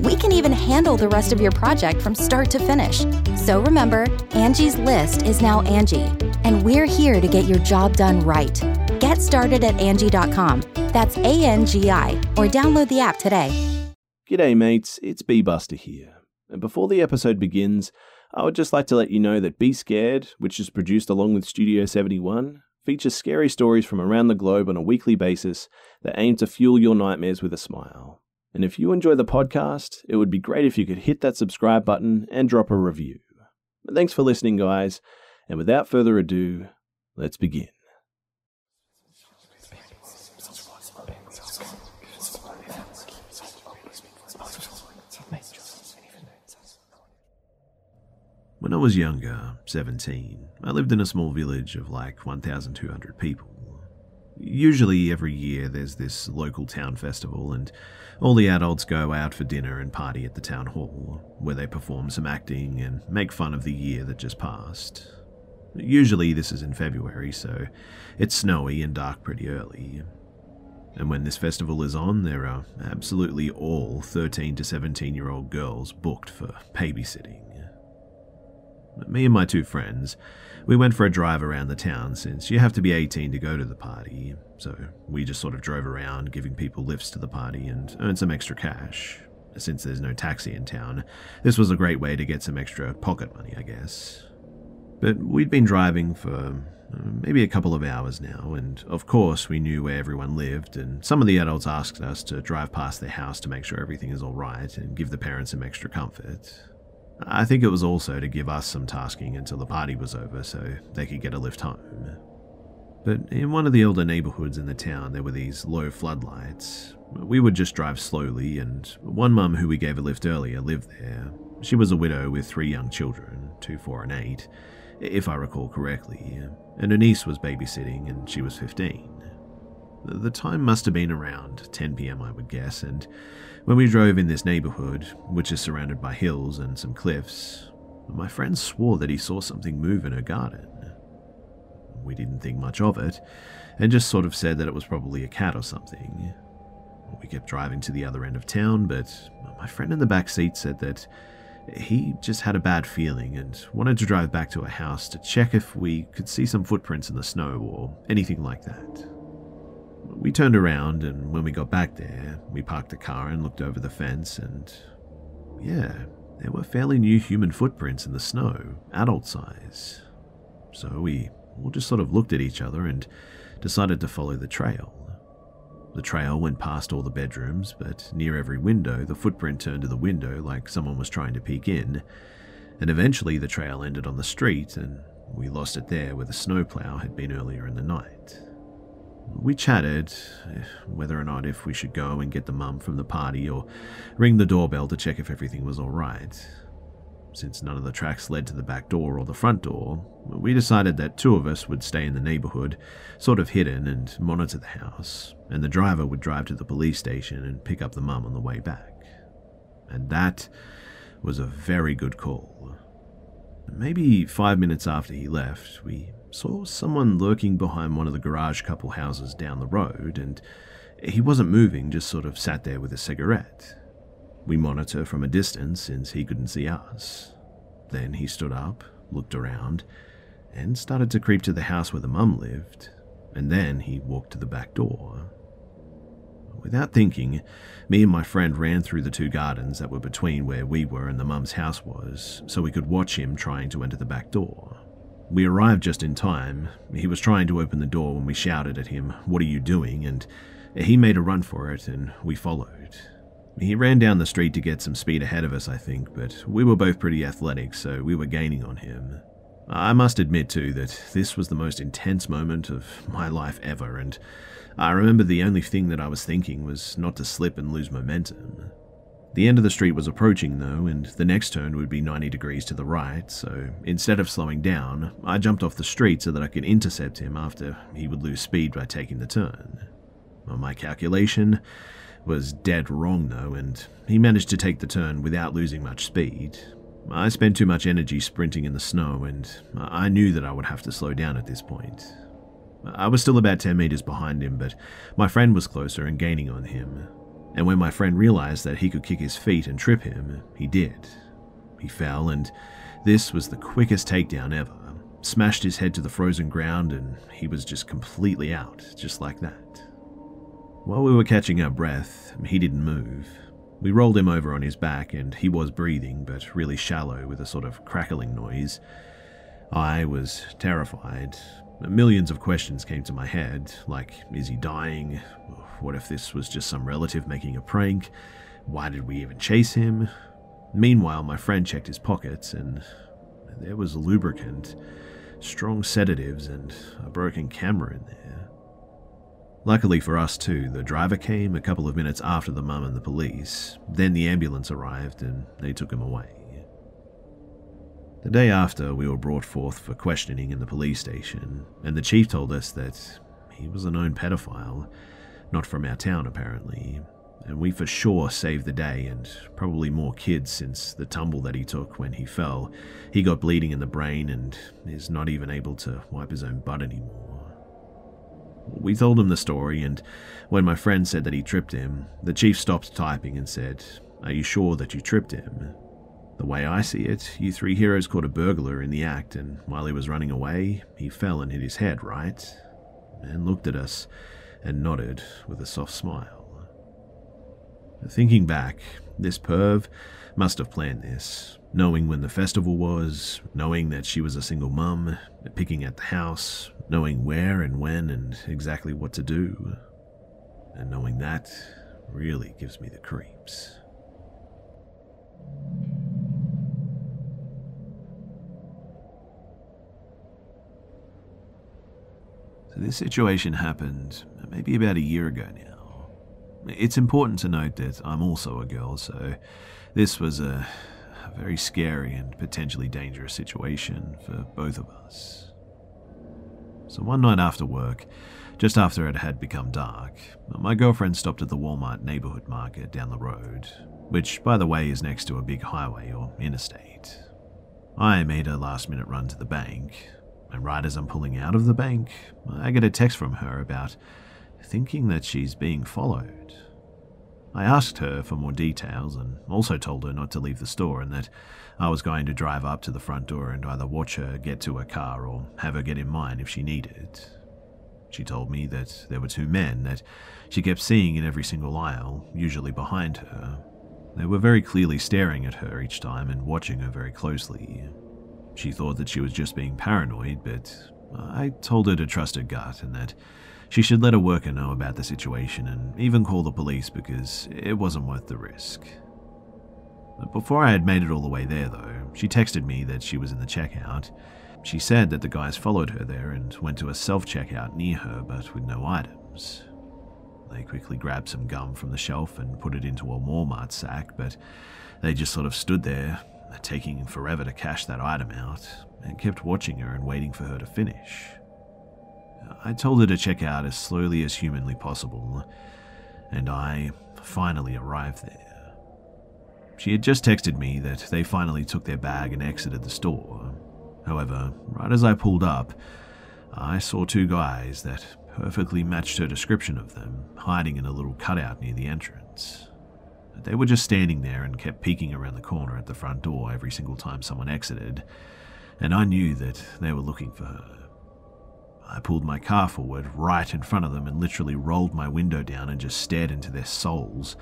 We can even handle the rest of your project from start to finish. So remember, Angie's list is now Angie, and we're here to get your job done right. Get started at Angie.com. That's A N G I, or download the app today. G'day, mates, it's Be. Busta here. And before the episode begins, I would just like to let you know that Be Scared, which is produced along with Studio 71, features scary stories from around the globe on a weekly basis that aim to fuel your nightmares with a smile. And if you enjoy the podcast, it would be great if you could hit that subscribe button and drop a review. Thanks for listening, guys, and without further ado, let's begin. When I was younger, 17, I lived in a small village of like 1,200 people. Usually, every year, there's this local town festival, and all the adults go out for dinner and party at the town hall, where they perform some acting and make fun of the year that just passed. Usually, this is in February, so it's snowy and dark pretty early. And when this festival is on, there are absolutely all 13 to 17 year old girls booked for babysitting. Me and my two friends, we went for a drive around the town since you have to be 18 to go to the party, so we just sort of drove around giving people lifts to the party and earned some extra cash. Since there's no taxi in town, this was a great way to get some extra pocket money, I guess. But we'd been driving for uh, maybe a couple of hours now, and of course we knew where everyone lived, and some of the adults asked us to drive past their house to make sure everything is alright and give the parents some extra comfort. I think it was also to give us some tasking until the party was over so they could get a lift home. But in one of the older neighborhoods in the town, there were these low floodlights. We would just drive slowly, and one mum who we gave a lift earlier lived there. She was a widow with three young children, two, four, and eight, if I recall correctly, and her niece was babysitting, and she was 15. The time must have been around 10 pm, I would guess, and when we drove in this neighborhood, which is surrounded by hills and some cliffs, my friend swore that he saw something move in her garden. We didn't think much of it, and just sort of said that it was probably a cat or something. We kept driving to the other end of town, but my friend in the back seat said that he just had a bad feeling and wanted to drive back to a house to check if we could see some footprints in the snow or anything like that. We turned around, and when we got back there, we parked the car and looked over the fence, and yeah, there were fairly new human footprints in the snow, adult size. So we all just sort of looked at each other and decided to follow the trail. The trail went past all the bedrooms, but near every window, the footprint turned to the window like someone was trying to peek in. And eventually, the trail ended on the street, and we lost it there where the snowplow had been earlier in the night. We chatted whether or not if we should go and get the mum from the party or ring the doorbell to check if everything was alright. Since none of the tracks led to the back door or the front door, we decided that two of us would stay in the neighborhood, sort of hidden, and monitor the house, and the driver would drive to the police station and pick up the mum on the way back. And that was a very good call. Maybe five minutes after he left, we saw someone lurking behind one of the garage couple houses down the road, and He wasn't moving, just sort of sat there with a cigarette. We monitor from a distance since he couldn't see us. Then he stood up, looked around, and started to creep to the house where the mum lived, and then he walked to the back door. Without thinking, me and my friend ran through the two gardens that were between where we were and the mum's house was, so we could watch him trying to enter the back door. We arrived just in time. He was trying to open the door when we shouted at him, What are you doing? and he made a run for it, and we followed. He ran down the street to get some speed ahead of us, I think, but we were both pretty athletic, so we were gaining on him. I must admit, too, that this was the most intense moment of my life ever, and I remember the only thing that I was thinking was not to slip and lose momentum. The end of the street was approaching, though, and the next turn would be 90 degrees to the right, so instead of slowing down, I jumped off the street so that I could intercept him after he would lose speed by taking the turn. On my calculation, was dead wrong though, and he managed to take the turn without losing much speed. I spent too much energy sprinting in the snow, and I knew that I would have to slow down at this point. I was still about 10 meters behind him, but my friend was closer and gaining on him. And when my friend realized that he could kick his feet and trip him, he did. He fell, and this was the quickest takedown ever. Smashed his head to the frozen ground, and he was just completely out, just like that. While we were catching our breath, he didn't move. We rolled him over on his back, and he was breathing, but really shallow with a sort of crackling noise. I was terrified. Millions of questions came to my head, like is he dying? What if this was just some relative making a prank? Why did we even chase him? Meanwhile, my friend checked his pockets, and there was lubricant, strong sedatives, and a broken camera in there. Luckily for us, too, the driver came a couple of minutes after the mum and the police. Then the ambulance arrived and they took him away. The day after, we were brought forth for questioning in the police station, and the chief told us that he was a known pedophile, not from our town apparently, and we for sure saved the day and probably more kids since the tumble that he took when he fell. He got bleeding in the brain and is not even able to wipe his own butt anymore. We told him the story, and when my friend said that he tripped him, the chief stopped typing and said, Are you sure that you tripped him? The way I see it, you three heroes caught a burglar in the act, and while he was running away, he fell and hit his head, right? And looked at us and nodded with a soft smile. Thinking back, this perv must have planned this, knowing when the festival was, knowing that she was a single mum, picking at the house, knowing where and when and exactly what to do. And knowing that really gives me the creeps. So this situation happened maybe about a year ago now. It's important to note that I'm also a girl, so this was a, very scary and potentially dangerous situation for both of us. So one night after work, just after it had become dark, my girlfriend stopped at the Walmart neighborhood market down the road, which, by the way, is next to a big highway or interstate. I made a last minute run to the bank, and right as I'm pulling out of the bank, I get a text from her about thinking that she's being followed. I asked her for more details and also told her not to leave the store and that I was going to drive up to the front door and either watch her get to her car or have her get in mine if she needed. She told me that there were two men that she kept seeing in every single aisle, usually behind her. They were very clearly staring at her each time and watching her very closely. She thought that she was just being paranoid, but uh, I told her to trust her gut and that she should let a worker know about the situation and even call the police because it wasn't worth the risk. But before I had made it all the way there, though, she texted me that she was in the checkout. She said that the guys followed her there and went to a self checkout near her but with no items. They quickly grabbed some gum from the shelf and put it into a Walmart sack, but they just sort of stood there, taking forever to cash that item out, and kept watching her and waiting for her to finish. I told her to check out as slowly as humanly possible, and I finally arrived there. She had just texted me that they finally took their bag and exited the store. However, right as I pulled up, I saw two guys that perfectly matched her description of them, hiding in a little cutout near the entrance. They were just standing there and kept peeking around the corner at the front door every single time someone exited, and I knew that they were looking for her. I pulled my car forward right in front of them and literally rolled my window down and just stared into their souls.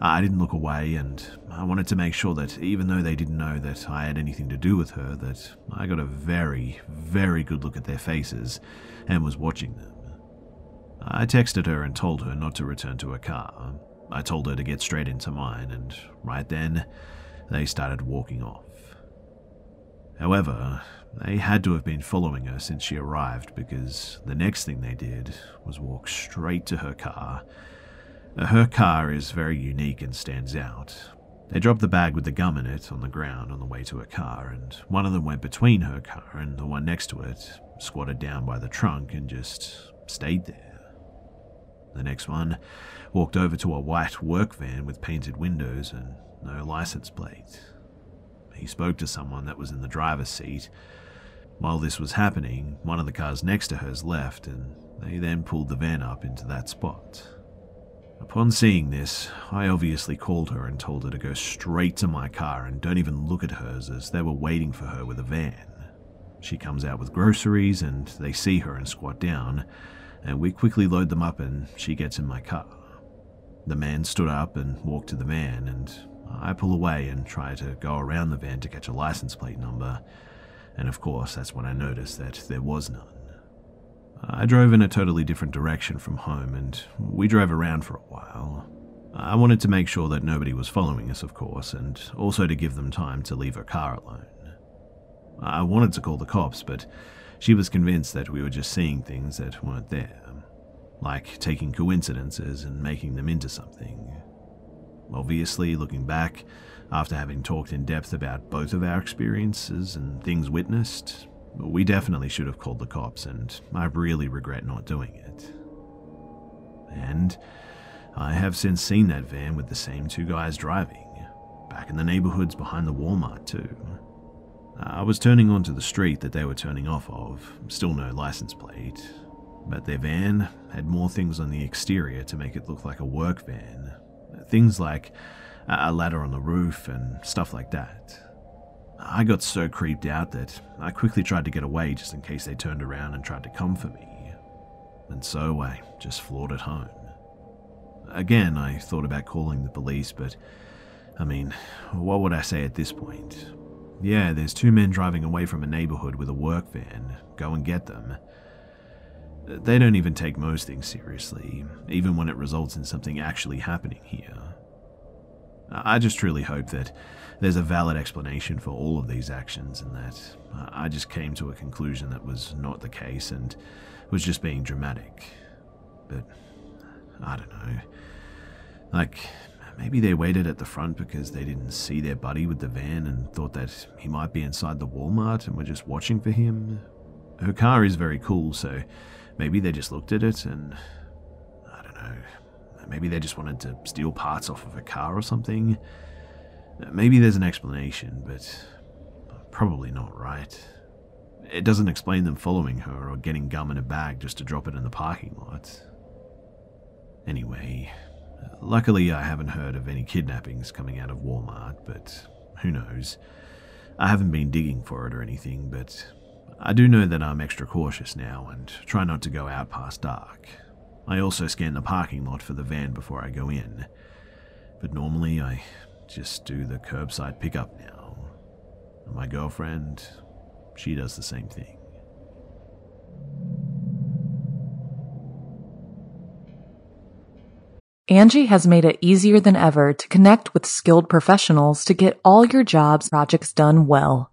I didn't look away, and I wanted to make sure that even though they didn't know that I had anything to do with her, that I got a very, very good look at their faces and was watching them. I texted her and told her not to return to her car. I told her to get straight into mine, and right then, they started walking off. However, they had to have been following her since she arrived because the next thing they did was walk straight to her car. Her car is very unique and stands out. They dropped the bag with the gum in it on the ground on the way to her car, and one of them went between her car and the one next to it, squatted down by the trunk, and just stayed there. The next one walked over to a white work van with painted windows and no license plate. He spoke to someone that was in the driver's seat. While this was happening, one of the cars next to hers left, and they then pulled the van up into that spot. Upon seeing this, I obviously called her and told her to go straight to my car and don't even look at hers as they were waiting for her with a van. She comes out with groceries and they see her and squat down, and we quickly load them up and she gets in my car. The man stood up and walked to the van, and I pull away and try to go around the van to catch a license plate number, and of course, that's when I noticed that there was none. I drove in a totally different direction from home, and we drove around for a while. I wanted to make sure that nobody was following us, of course, and also to give them time to leave her car alone. I wanted to call the cops, but she was convinced that we were just seeing things that weren't there, like taking coincidences and making them into something. Obviously, looking back, after having talked in depth about both of our experiences and things witnessed, we definitely should have called the cops, and I really regret not doing it. And I have since seen that van with the same two guys driving, back in the neighborhoods behind the Walmart, too. I was turning onto the street that they were turning off of, still no license plate, but their van had more things on the exterior to make it look like a work van. Things like a ladder on the roof and stuff like that. I got so creeped out that I quickly tried to get away just in case they turned around and tried to come for me. And so I just floored it home. Again, I thought about calling the police, but I mean, what would I say at this point? Yeah, there's two men driving away from a neighborhood with a work van. Go and get them. They don't even take most things seriously, even when it results in something actually happening here. I just truly hope that there's a valid explanation for all of these actions and that I just came to a conclusion that was not the case and was just being dramatic. But I don't know. Like, Maybe they waited at the front because they didn't see their buddy with the van and thought that he might be inside the Walmart and were just watching for him. Her car is very cool, so maybe they just looked at it and. I don't know. Maybe they just wanted to steal parts off of a car or something. Maybe there's an explanation, but probably not right. It doesn't explain them following her or getting gum in a bag just to drop it in the parking lot. Anyway, Luckily, I haven't heard of any kidnappings coming out of Walmart, but who knows? I haven't been digging for it or anything, but I do know that I'm extra cautious now and try not to go out past dark. I also scan the parking lot for the van before I go in, but normally I just do the curbside pickup now. my girlfriend, she does the same thing. Angie has made it easier than ever to connect with skilled professionals to get all your jobs projects done well.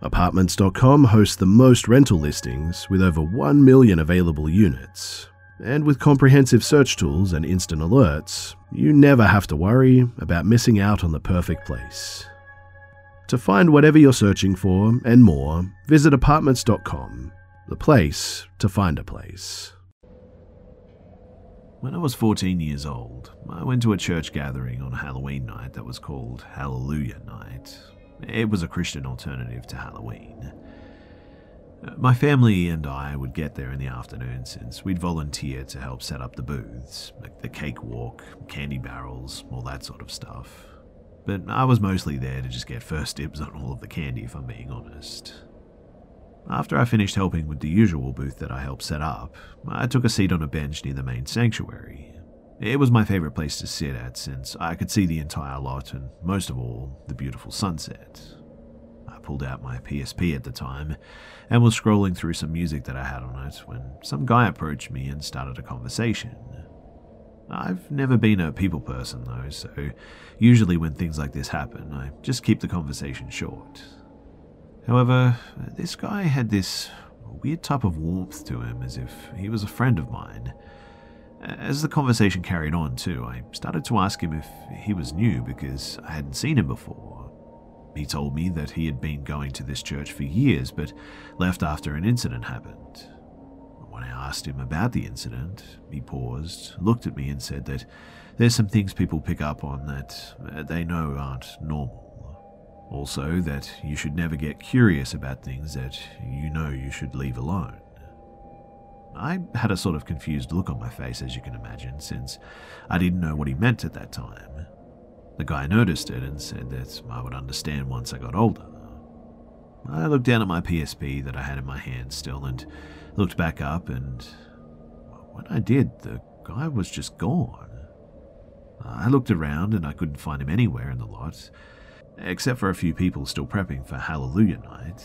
Apartments.com hosts the most rental listings with over 1 million available units. And with comprehensive search tools and instant alerts, you never have to worry about missing out on the perfect place. To find whatever you're searching for and more, visit apartments.com, the place to find a place. When I was 14 years old, I went to a church gathering on Halloween night that was called Hallelujah Night, it was a Christian alternative to Halloween. My family and I would get there in the afternoon since we'd volunteer to help set up the booths, like the cake walk, candy barrels, all that sort of stuff. But I was mostly there to just get first dibs on all of the candy, if I'm being honest. After I finished helping with the usual booth that I helped set up, I took a seat on a bench near the main sanctuary. It was my favourite place to sit at since I could see the entire lot and, most of all, the beautiful sunset. I pulled out my PSP at the time and was scrolling through some music that I had on it when some guy approached me and started a conversation. I've never been a people person though, so usually when things like this happen, I just keep the conversation short. However, this guy had this weird type of warmth to him as if he was a friend of mine as the conversation carried on, too, I started to ask him if he was new because I hadn't seen him before. He told me that he had been going to this church for years but left after an incident happened. When I asked him about the incident, he paused, looked at me, and said that there's some things people pick up on that uh, they know aren't normal. Also, that you should never get curious about things that you know you should leave alone. I had a sort of confused look on my face, as you can imagine, since I didn't know what he meant at that time. The guy noticed it and said that I would understand once I got older. I looked down at my PSP that I had in my hand still and looked back up, and when I did, the guy was just gone. I looked around and I couldn't find him anywhere in the lot, except for a few people still prepping for Hallelujah night,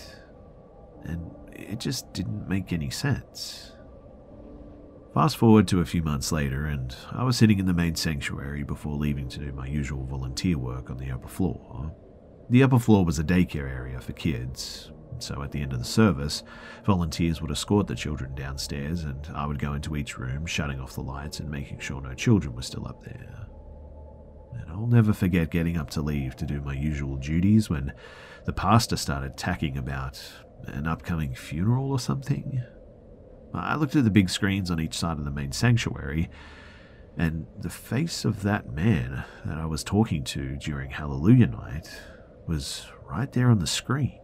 and it just didn't make any sense. Fast forward to a few months later, and I was sitting in the main sanctuary before leaving to do my usual volunteer work on the upper floor. The upper floor was a daycare area for kids, so at the end of the service, volunteers would escort the children downstairs, and I would go into each room, shutting off the lights and making sure no children were still up there. And I'll never forget getting up to leave to do my usual duties when the pastor started tacking about an upcoming funeral or something. Uh, I looked at the big screens on each side of the main sanctuary, and the face of that man that I was talking to during Hallelujah night was right there on the screen.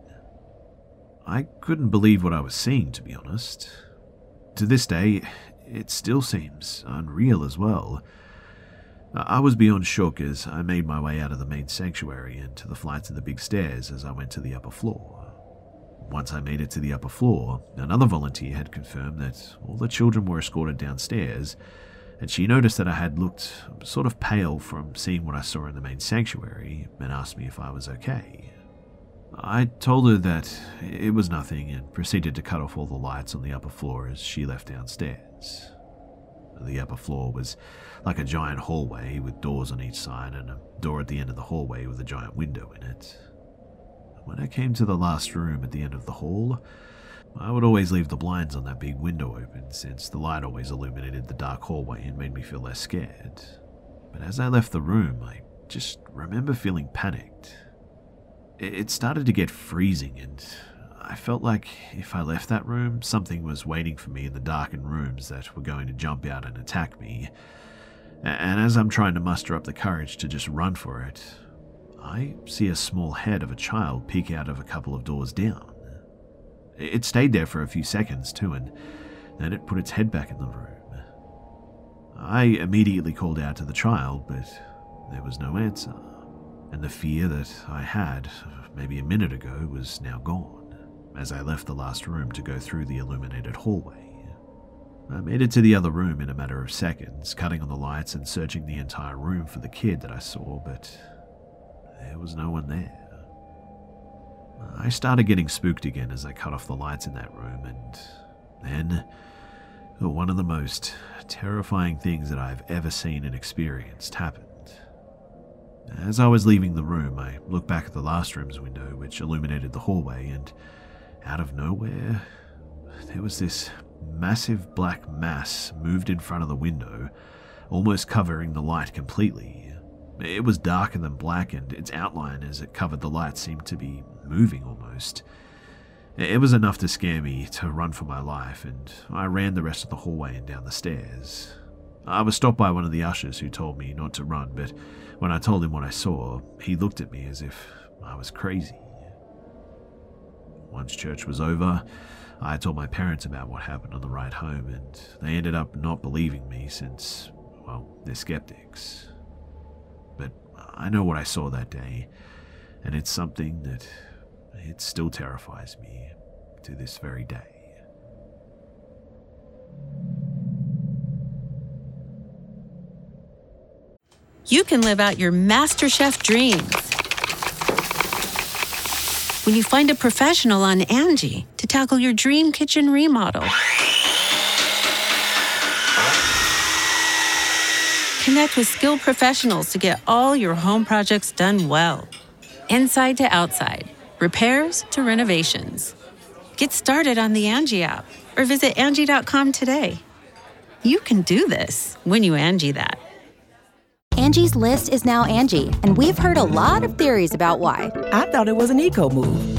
I couldn't believe what I was seeing, to be honest. To this day, it still seems unreal as well. Uh, I was beyond shook as I made my way out of the main sanctuary and to the flights of the big stairs as I went to the upper floor. Once I made it to the upper floor, another volunteer had confirmed that all the children were escorted downstairs, and she noticed that I had looked sort of pale from seeing what I saw in the main sanctuary and asked me if I was okay. I told her that it was nothing and proceeded to cut off all the lights on the upper floor as she left downstairs. The upper floor was like a giant hallway with doors on each side and a door at the end of the hallway with a giant window in it. When I came to the last room at the end of the hall, I would always leave the blinds on that big window open since the light always illuminated the dark hallway and made me feel less scared. But as I left the room, I just remember feeling panicked. It started to get freezing and I felt like if I left that room, something was waiting for me in the darkened rooms that were going to jump out and attack me. And as I'm trying to muster up the courage to just run for it, I see a small head of a child peek out of a couple of doors down. It stayed there for a few seconds, too, and then it put its head back in the room. I immediately called out to the child, but there was no answer, and the fear that I had maybe a minute ago was now gone as I left the last room to go through the illuminated hallway. I made it to the other room in a matter of seconds, cutting on the lights and searching the entire room for the kid that I saw, but there was no one there. I started getting spooked again as I cut off the lights in that room, and then oh, one of the most terrifying things that I've ever seen and experienced happened. As I was leaving the room, I looked back at the last room's window, which illuminated the hallway, and out of nowhere, there was this massive black mass moved in front of the window, almost covering the light completely. It was darker than black, and its outline as it covered the light seemed to be moving almost. It was enough to scare me to run for my life, and I ran the rest of the hallway and down the stairs. I was stopped by one of the ushers who told me not to run, but when I told him what I saw, he looked at me as if I was crazy. Once church was over, I told my parents about what happened on the ride home, and they ended up not believing me since, well, they're skeptics. But I know what I saw that day, and it's something that it still terrifies me to this very day. You can live out your MasterChef dreams when you find a professional on Angie to tackle your dream kitchen remodel. Connect with skilled professionals to get all your home projects done well. Inside to outside, repairs to renovations. Get started on the Angie app or visit Angie.com today. You can do this when you Angie that. Angie's list is now Angie, and we've heard a lot of theories about why. I thought it was an eco move.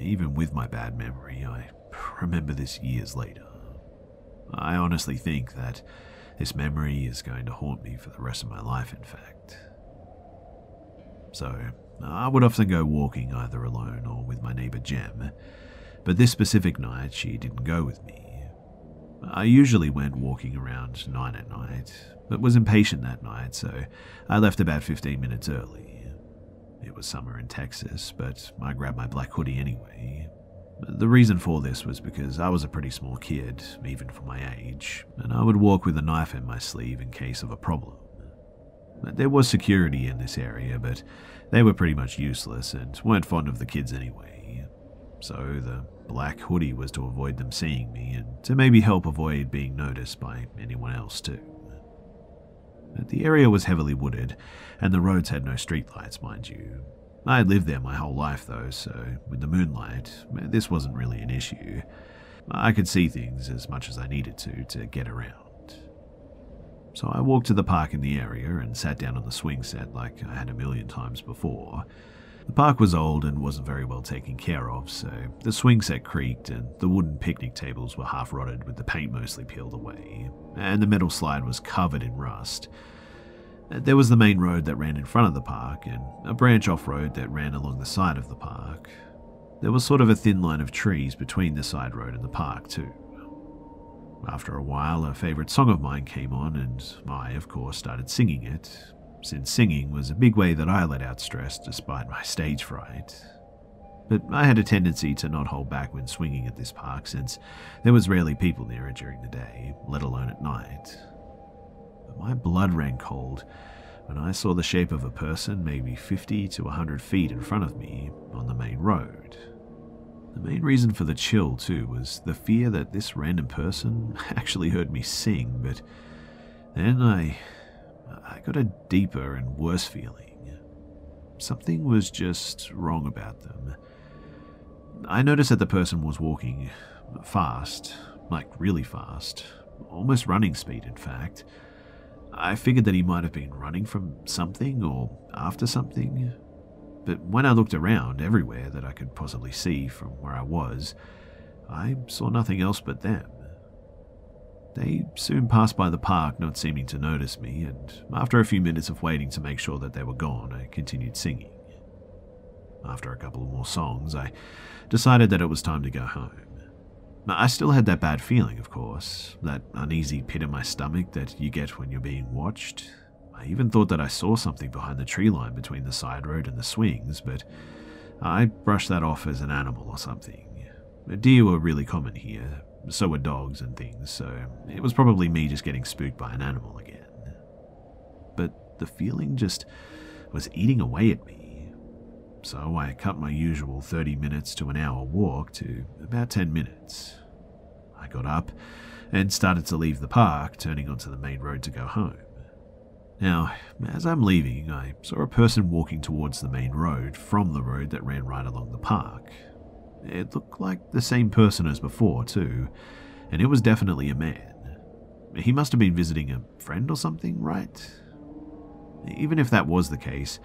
even with my bad memory, I remember this years later. I honestly think that this memory is going to haunt me for the rest of my life, in fact. So, I would often go walking either alone or with my neighbour Jem, but this specific night she didn't go with me. I usually went walking around 9 at night, but was impatient that night, so I left about 15 minutes early. It was summer in Texas, but I grabbed my black hoodie anyway. The reason for this was because I was a pretty small kid, even for my age, and I would walk with a knife in my sleeve in case of a problem. There was security in this area, but they were pretty much useless and weren't fond of the kids anyway. So the black hoodie was to avoid them seeing me and to maybe help avoid being noticed by anyone else too. The area was heavily wooded, and the roads had no streetlights, mind you. I had lived there my whole life, though, so with the moonlight, eh, this wasn't really an issue. I could see things as much as I needed to to get around. So I walked to the park in the area and sat down on the swing set like I had a million times before. The park was old and wasn't very well taken care of, so the swing set creaked and the wooden picnic tables were half rotted with the paint mostly peeled away, and the metal slide was covered in rust. There was the main road that ran in front of the park and a branch off road that ran along the side of the park. There was sort of a thin line of trees between the side road and the park, too. After a while, a favourite song of mine came on, and I, of course, started singing it, since singing was a big way that I let out stress despite my stage fright. But I had a tendency to not hold back when swinging at this park since there was rarely people near it during the day, let alone at night. But my blood ran cold when I saw the shape of a person maybe 50 to 100 feet in front of me on the main road. The main reason for the chill, too, was the fear that this random person actually heard me sing, but then I. I got a deeper and worse feeling. Something was just wrong about them. I noticed that the person was walking fast, like really fast, almost running speed, in fact. I figured that he might have been running from something or after something. But when I looked around everywhere that I could possibly see from where I was, I saw nothing else but them. They soon passed by the park, not seeming to notice me, and after a few minutes of waiting to make sure that they were gone, I continued singing. After a couple more songs, I decided that it was time to go home. I still had that bad feeling, of course, that uneasy pit in my stomach that you get when you're being watched. I even thought that I saw something behind the tree line between the side road and the swings, but I brushed that off as an animal or something. Deer were really common here, so were dogs and things, so it was probably me just getting spooked by an animal again. But the feeling just was eating away at me so I cut my usual 30 minutes to an hour walk to about 10 minutes. I got up and started to leave the park, turning onto the main road to go home. Now, as I'm leaving, I saw a person walking towards the main road from the road that ran right along the park. It looked like the same person as before, too, and it was definitely a man. He must have been visiting a friend or something, right? Even if that was the case,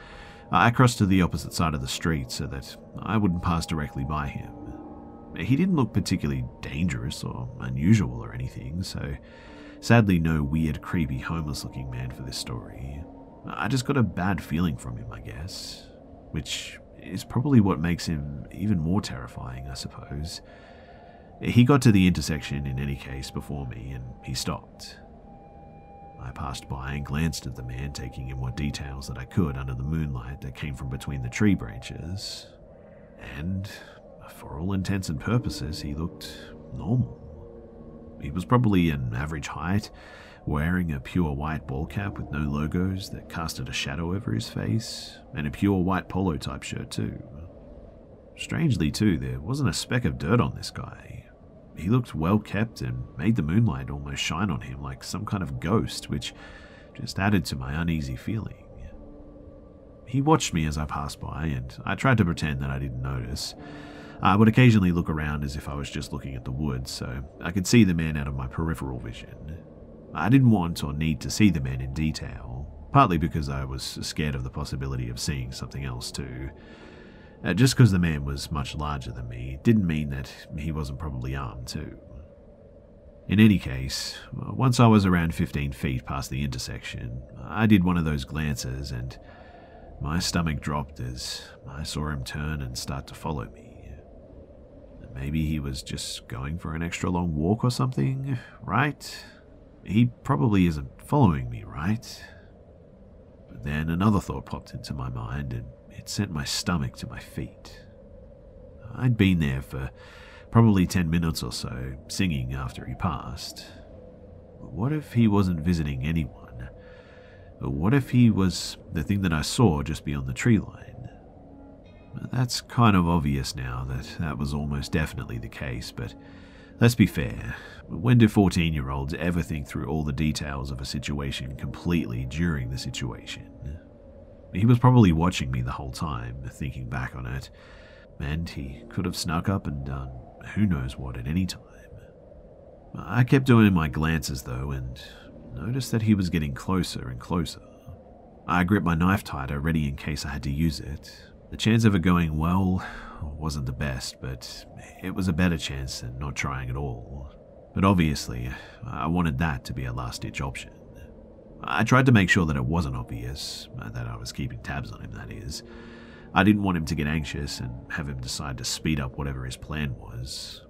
I crossed to the opposite side of the street so that I wouldn't pass directly by him. He didn't look particularly dangerous or unusual or anything, so sadly, no weird, creepy, homeless looking man for this story. I just got a bad feeling from him, I guess, which is probably what makes him even more terrifying, I suppose. He got to the intersection in any case before me and he stopped. I passed by and glanced at the man, taking in what details that I could under the moonlight that came from between the tree branches. And, for all intents and purposes, he looked normal. He was probably an average height, wearing a pure white ball cap with no logos that casted a shadow over his face, and a pure white polo type shirt, too. Strangely, too, there wasn't a speck of dirt on this guy. He looked well kept and made the moonlight almost shine on him like some kind of ghost, which just added to my uneasy feeling. He watched me as I passed by, and I tried to pretend that I didn't notice. I would occasionally look around as if I was just looking at the woods, so I could see the man out of my peripheral vision. I didn't want or need to see the man in detail, partly because I was scared of the possibility of seeing something else too. Uh, just because the man was much larger than me didn't mean that he wasn't probably armed too. In any case, once I was around 15 feet past the intersection, I did one of those glances and my stomach dropped as I saw him turn and start to follow me. Maybe he was just going for an extra long walk or something, right? He probably isn't following me, right? But then another thought popped into my mind and it sent my stomach to my feet. I'd been there for probably 10 minutes or so, singing after he passed. But what if he wasn't visiting anyone? What if he was the thing that I saw just beyond the tree line? That's kind of obvious now that that was almost definitely the case, but let's be fair. When do 14 year olds ever think through all the details of a situation completely during the situation? He was probably watching me the whole time, thinking back on it, and he could have snuck up and done who knows what at any time. I kept doing my glances though, and noticed that he was getting closer and closer. I gripped my knife tighter, ready in case I had to use it. The chance of it going well wasn't the best, but it was a better chance than not trying at all. But obviously, I wanted that to be a last ditch option. I tried to make sure that it wasn't obvious, uh, that I was keeping tabs on him, that is. I didn't want him to get anxious and have him decide to speed up whatever his plan was.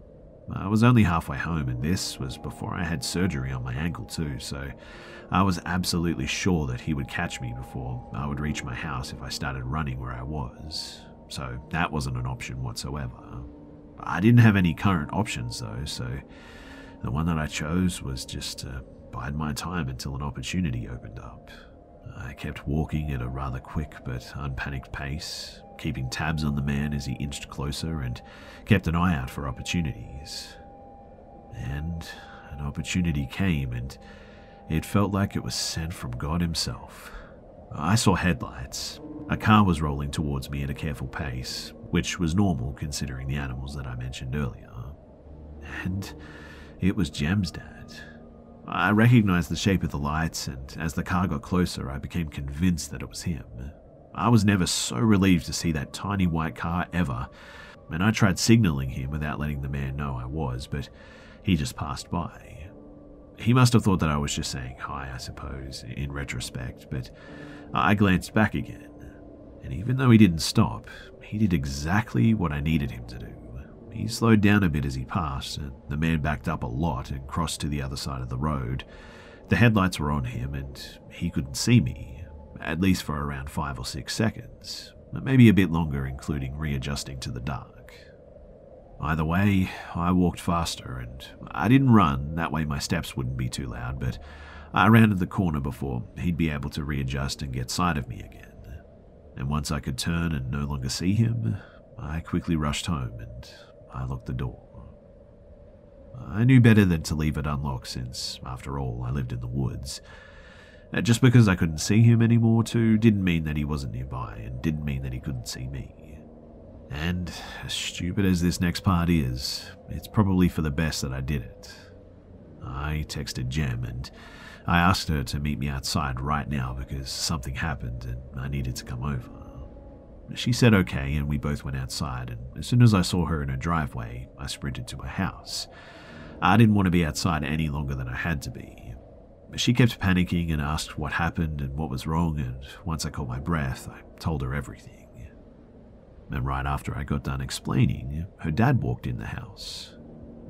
I was only halfway home, and this was before I had surgery on my ankle, too, so I was absolutely sure that he would catch me before I would reach my house if I started running where I was. So that wasn't an option whatsoever. I didn't have any current options, though, so the one that I chose was just to bide my time until an opportunity opened up. I kept walking at a rather quick but unpanicked pace, keeping tabs on the man as he inched closer and kept an eye out for opportunities. And an opportunity came, and it felt like it was sent from God Himself. I saw headlights. A car was rolling towards me at a careful pace, which was normal considering the animals that I mentioned earlier. And it was Jem's dad. I recognized the shape of the lights, and as the car got closer, I became convinced that it was him. I was never so relieved to see that tiny white car ever, and I tried signaling him without letting the man know I was, but he just passed by. He must have thought that I was just saying hi, I suppose, in retrospect, but I glanced back again, and even though he didn't stop, he did exactly what I needed him to do. He slowed down a bit as he passed, and the man backed up a lot and crossed to the other side of the road. The headlights were on him, and he couldn't see me, at least for around five or six seconds, maybe a bit longer, including readjusting to the dark. Either way, I walked faster, and I didn't run, that way my steps wouldn't be too loud, but I rounded the corner before he'd be able to readjust and get sight of me again. And once I could turn and no longer see him, I quickly rushed home and I locked the door. I knew better than to leave it unlocked since, after all, I lived in the woods. Uh, just because I couldn't see him anymore, too, didn't mean that he wasn't nearby, and didn't mean that he couldn't see me. And, as stupid as this next part is, it's probably for the best that I did it. I texted Jem and I asked her to meet me outside right now because something happened and I needed to come over. She said okay, and we both went outside, and as soon as I saw her in her driveway, I sprinted to her house. I didn't want to be outside any longer than I had to be. She kept panicking and asked what happened and what was wrong, and once I caught my breath, I told her everything. And right after I got done explaining, her dad walked in the house.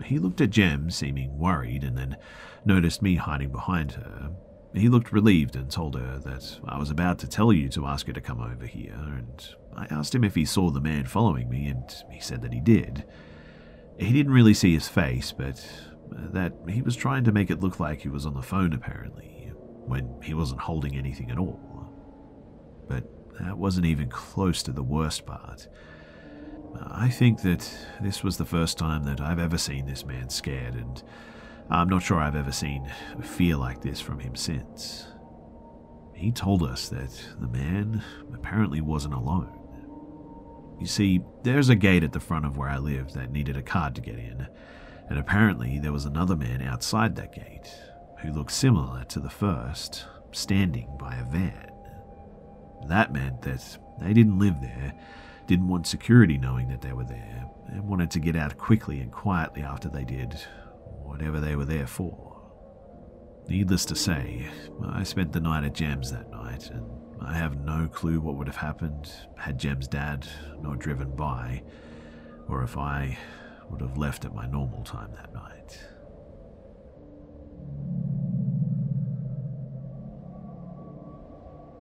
He looked at Jem, seeming worried, and then noticed me hiding behind her. He looked relieved and told her that I was about to tell you to ask her to come over here, and I asked him if he saw the man following me, and he said that he did. He didn't really see his face, but that he was trying to make it look like he was on the phone, apparently, when he wasn't holding anything at all. But that wasn't even close to the worst part. I think that this was the first time that I've ever seen this man scared, and I'm not sure I've ever seen fear like this from him since. He told us that the man apparently wasn't alone. You see, there's a gate at the front of where I live that needed a card to get in, and apparently there was another man outside that gate who looked similar to the first, standing by a van. That meant that they didn't live there, didn't want security knowing that they were there, and wanted to get out quickly and quietly after they did whatever they were there for. Needless to say, I spent the night at Jem's that night, and I have no clue what would have happened had Jem's dad not driven by, or if I would have left at my normal time that night.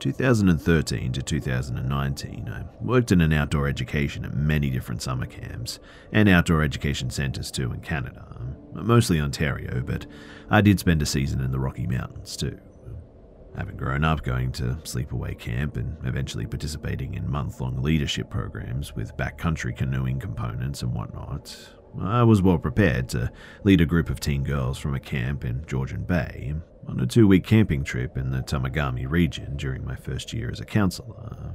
From 2013 to 2019, I worked in an outdoor education at many different summer camps and outdoor education centres too in Canada, um, mostly Ontario, but I did spend a season in the Rocky Mountains too. Having grown up going to sleepaway camp and eventually participating in month long leadership programs with backcountry canoeing components and whatnot, I was well prepared to lead a group of teen girls from a camp in Georgian Bay on a two week camping trip in the Temagami region during my first year as a counsellor.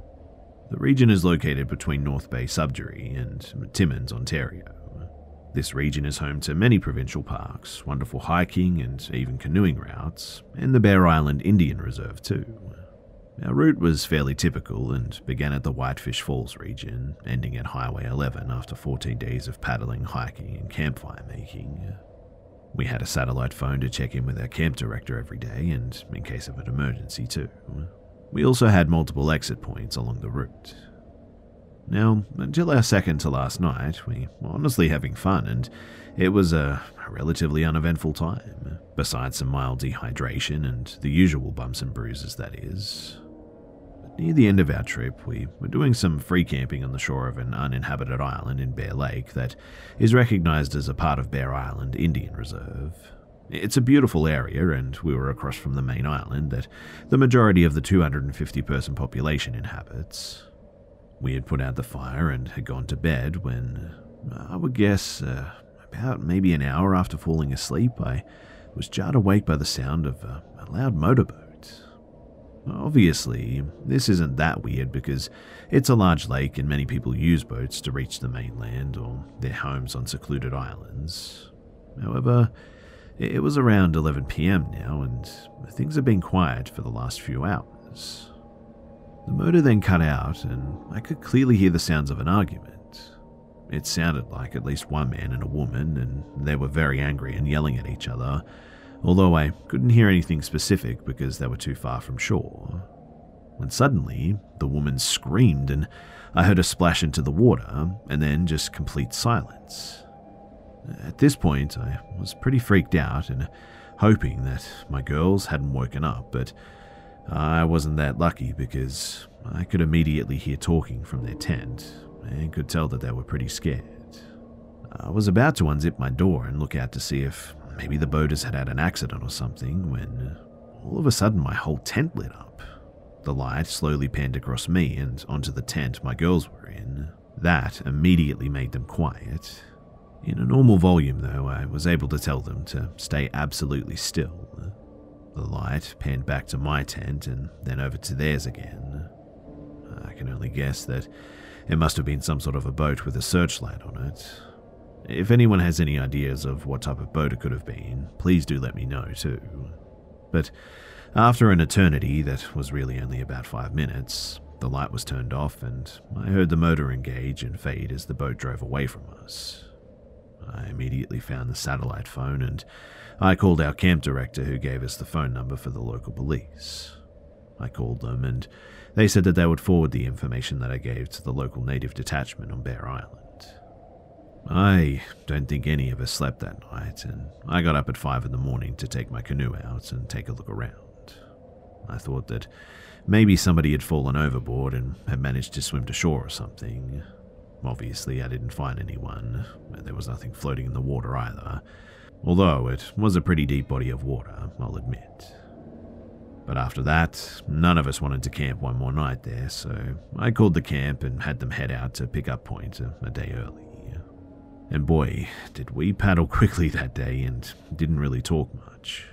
The region is located between North Bay Sudbury and Timmins, Ontario. This region is home to many provincial parks, wonderful hiking and even canoeing routes, and the Bear Island Indian Reserve, too. Our route was fairly typical and began at the Whitefish Falls region, ending at Highway 11 after 14 days of paddling, hiking, and campfire making. We had a satellite phone to check in with our camp director every day and in case of an emergency, too. We also had multiple exit points along the route. Now, until our second to last night, we were honestly having fun, and it was a relatively uneventful time, besides some mild dehydration and the usual bumps and bruises, that is. Near the end of our trip, we were doing some free camping on the shore of an uninhabited island in Bear Lake that is recognized as a part of Bear Island Indian Reserve. It's a beautiful area, and we were across from the main island that the majority of the 250 person population inhabits. We had put out the fire and had gone to bed when, uh, I would guess, uh, about maybe an hour after falling asleep, I was jarred awake by the sound of a, a loud motorboat. Obviously, this isn't that weird because it's a large lake and many people use boats to reach the mainland or their homes on secluded islands. However, it was around 11 pm now, and things had been quiet for the last few hours. The motor then cut out, and I could clearly hear the sounds of an argument. It sounded like at least one man and a woman, and they were very angry and yelling at each other, although I couldn't hear anything specific because they were too far from shore. When suddenly, the woman screamed, and I heard her splash into the water, and then just complete silence. At this point, I was pretty freaked out and hoping that my girls hadn't woken up, but I wasn't that lucky because I could immediately hear talking from their tent and could tell that they were pretty scared. I was about to unzip my door and look out to see if maybe the boaters had had an accident or something when uh, all of a sudden my whole tent lit up. The light slowly panned across me and onto the tent my girls were in. That immediately made them quiet. In a normal volume, though, I was able to tell them to stay absolutely still the light panned back to my tent and then over to theirs again. I can only guess that it must have been some sort of a boat with a searchlight on it. If anyone has any ideas of what type of boat it could have been, please do let me know too. But after an eternity that was really only about five minutes, the light was turned off and I heard the motor engage and fade as the boat drove away from us. I immediately found the satellite phone and I called our camp director, who gave us the phone number for the local police. I called them, and they said that they would forward the information that I gave to the local native detachment on Bear Island. I don't think any of us slept that night, and I got up at five in the morning to take my canoe out and take a look around. I thought that maybe somebody had fallen overboard and had managed to swim to shore or something. Obviously, I didn't find anyone, and there was nothing floating in the water either, although it was a pretty deep body of water, I'll admit. But after that, none of us wanted to camp one more night there, so I called the camp and had them head out to pick up point a, a day early. And boy, did we paddle quickly that day and didn't really talk much.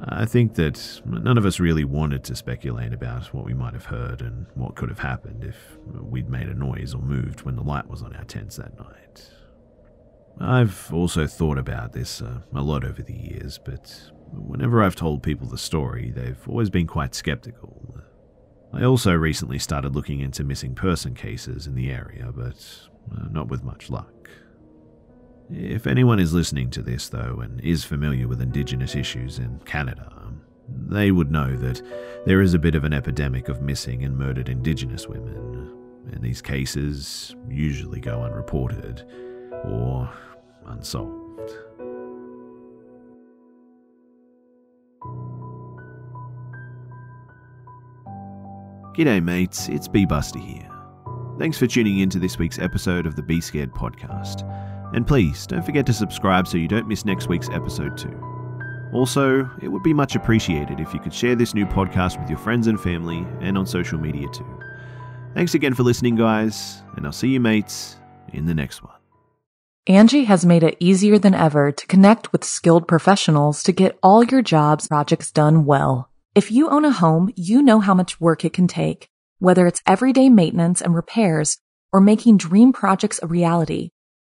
I think that none of us really wanted to speculate about what we might have heard and what could have happened if we'd made a noise or moved when the light was on our tents that night. I've also thought about this uh, a lot over the years, but whenever I've told people the story, they've always been quite skeptical. I also recently started looking into missing person cases in the area, but uh, not with much luck. If anyone is listening to this, though, and is familiar with Indigenous issues in Canada, they would know that there is a bit of an epidemic of missing and murdered Indigenous women, and these cases usually go unreported or unsolved. G'day, mates, it's Be. Busta here. Thanks for tuning in to this week's episode of the Be Scared podcast. And please don't forget to subscribe so you don't miss next week's episode too. Also, it would be much appreciated if you could share this new podcast with your friends and family and on social media too. Thanks again for listening, guys, and I'll see you, mates, in the next one. Angi has made it easier than ever to connect with skilled professionals to get all your jobs projects done well. If you own a home, you know how much work it can take, whether it's everyday maintenance and repairs or making dream projects a reality.